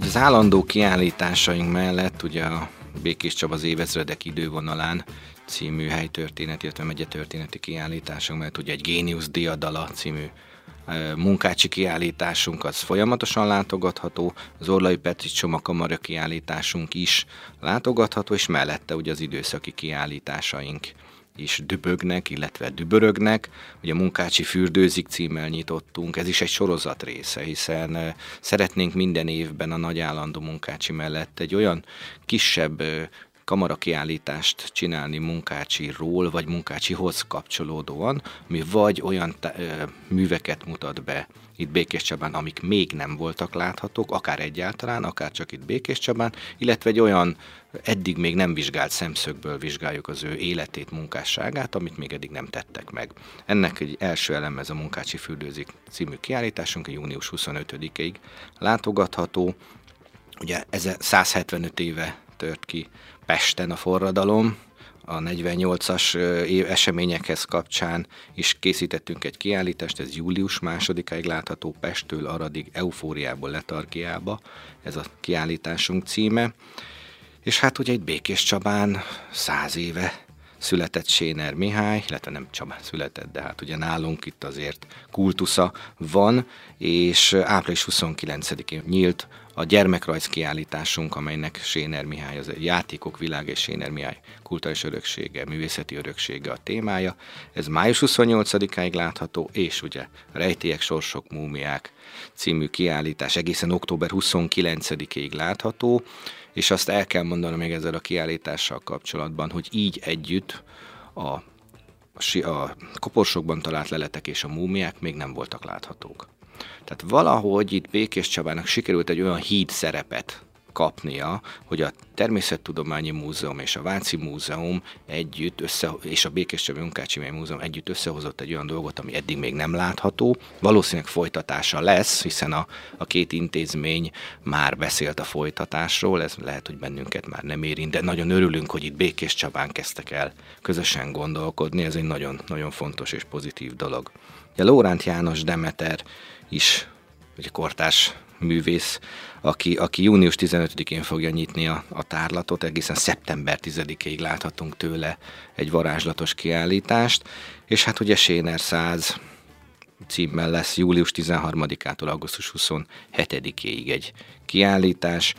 Az állandó kiállításaink mellett ugye a Békés Csaba az évezredek idővonalán című helytörténet, illetve megyetörténeti kiállításunk, mert ugye egy Génius Diadala című munkácsi kiállításunk az folyamatosan látogatható, az Orlai Petri Csomakamara kiállításunk is látogatható, és mellette ugye az időszaki kiállításaink is dübögnek, illetve dübörögnek. Ugye Munkácsi fürdőzik címmel nyitottunk, ez is egy sorozat része, hiszen szeretnénk minden évben a nagy állandó Munkácsi mellett egy olyan kisebb kamarakiállítást csinálni Munkácsiról, vagy Munkácsihoz kapcsolódóan, ami vagy olyan műveket mutat be itt Békés Csabán, amik még nem voltak láthatók, akár egyáltalán, akár csak itt Békés Csabán, illetve egy olyan eddig még nem vizsgált szemszögből vizsgáljuk az ő életét, munkásságát, amit még eddig nem tettek meg. Ennek egy első elem ez a Munkácsi Fürdőzik című kiállításunk, június 25-ig látogatható. Ugye ez 175 éve tört ki Pesten a forradalom, a 48-as eseményekhez kapcsán is készítettünk egy kiállítást, ez július másodikáig látható Pesttől Aradig, Eufóriából Letargiába, ez a kiállításunk címe. És hát ugye egy Békés Csabán száz éve született Séner Mihály, illetve nem Csabán született, de hát ugye nálunk itt azért kultusza van, és április 29-én nyílt a gyermekrajz kiállításunk, amelynek Séner Mihály, az játékok világ és Séner Mihály kulturális öröksége, művészeti öröksége a témája. Ez május 28-áig látható, és ugye Rejtélyek, Sorsok, Múmiák című kiállítás egészen október 29-ig látható, és azt el kell mondanom még ezzel a kiállítással kapcsolatban, hogy így együtt a, a koporsokban talált leletek és a múmiák még nem voltak láthatók. Tehát valahogy itt Békés Csabának sikerült egy olyan híd szerepet kapnia, hogy a Természettudományi Múzeum és a Váci Múzeum együtt össze, és a Békés Csabi Munkácsi Múzeum együtt összehozott egy olyan dolgot, ami eddig még nem látható. Valószínűleg folytatása lesz, hiszen a, a két intézmény már beszélt a folytatásról, ez lehet, hogy bennünket már nem érint, de nagyon örülünk, hogy itt Békés Csabán kezdtek el közösen gondolkodni, ez egy nagyon, nagyon fontos és pozitív dolog. A Lóránt János Demeter is egy kortás művész, aki, aki június 15-én fogja nyitni a, a tárlatot, egészen szeptember 10-ig láthatunk tőle egy varázslatos kiállítást, és hát ugye Séner 100 címmel lesz július 13-ától augusztus 27-ig egy kiállítás,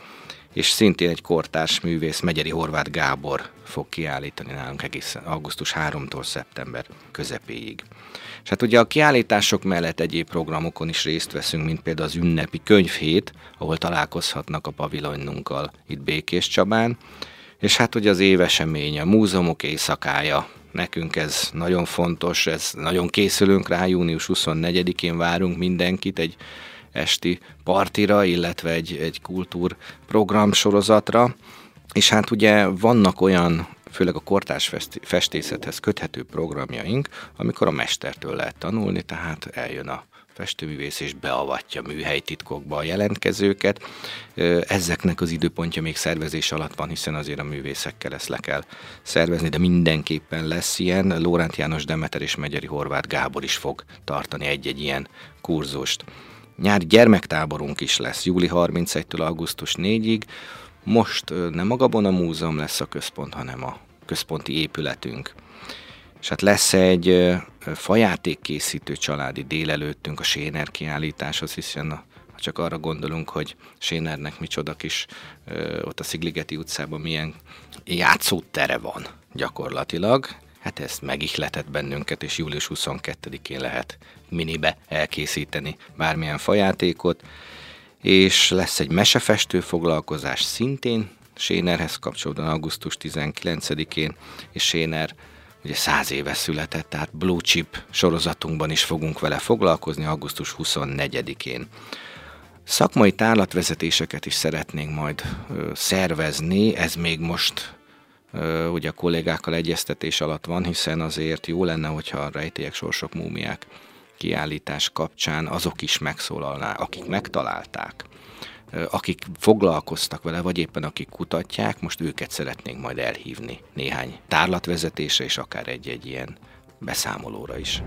és szintén egy kortárs művész, Megyeri Horváth Gábor fog kiállítani nálunk egészen augusztus 3-tól szeptember közepéig. És hát ugye a kiállítások mellett egyéb programokon is részt veszünk, mint például az ünnepi könyvhét, ahol találkozhatnak a pavilonnunkkal itt Békés Csabán, és hát ugye az évesemény, a múzeumok éjszakája, nekünk ez nagyon fontos, ez nagyon készülünk rá, június 24-én várunk mindenkit egy esti partira, illetve egy, egy kultúrprogram sorozatra, és hát ugye vannak olyan főleg a kortás festészethez köthető programjaink, amikor a mestertől lehet tanulni, tehát eljön a festőművész és beavatja műhelytitkokba a jelentkezőket. Ezeknek az időpontja még szervezés alatt van, hiszen azért a művészekkel ezt le kell szervezni, de mindenképpen lesz ilyen. Lóránt János Demeter és Megyeri Horváth Gábor is fog tartani egy-egy ilyen kurzust. Nyári gyermektáborunk is lesz, júli 31-től augusztus 4-ig. Most nem a Gabona Múzeum lesz a központ, hanem a központi épületünk. És hát lesz egy fajátékkészítő családi délelőttünk a Séner kiállításhoz, hiszen a ha csak arra gondolunk, hogy Sénernek micsoda kis ott a Szigligeti utcában milyen játszótere van gyakorlatilag, hát ezt megihletett bennünket, és július 22-én lehet minibe elkészíteni bármilyen fajátékot, és lesz egy mesefestő foglalkozás szintén, Sénerhez kapcsolódóan augusztus 19-én, és Séner ugye száz éve született, tehát Blue Chip sorozatunkban is fogunk vele foglalkozni augusztus 24-én. Szakmai tárlatvezetéseket is szeretnénk majd ö, szervezni, ez még most ugye a kollégákkal egyeztetés alatt van, hiszen azért jó lenne, hogyha a rejtélyek, sorsok, múmiák kiállítás kapcsán azok is megszólalná, akik megtalálták, akik foglalkoztak vele, vagy éppen akik kutatják, most őket szeretnénk majd elhívni néhány tárlatvezetésre, és akár egy-egy ilyen beszámolóra is.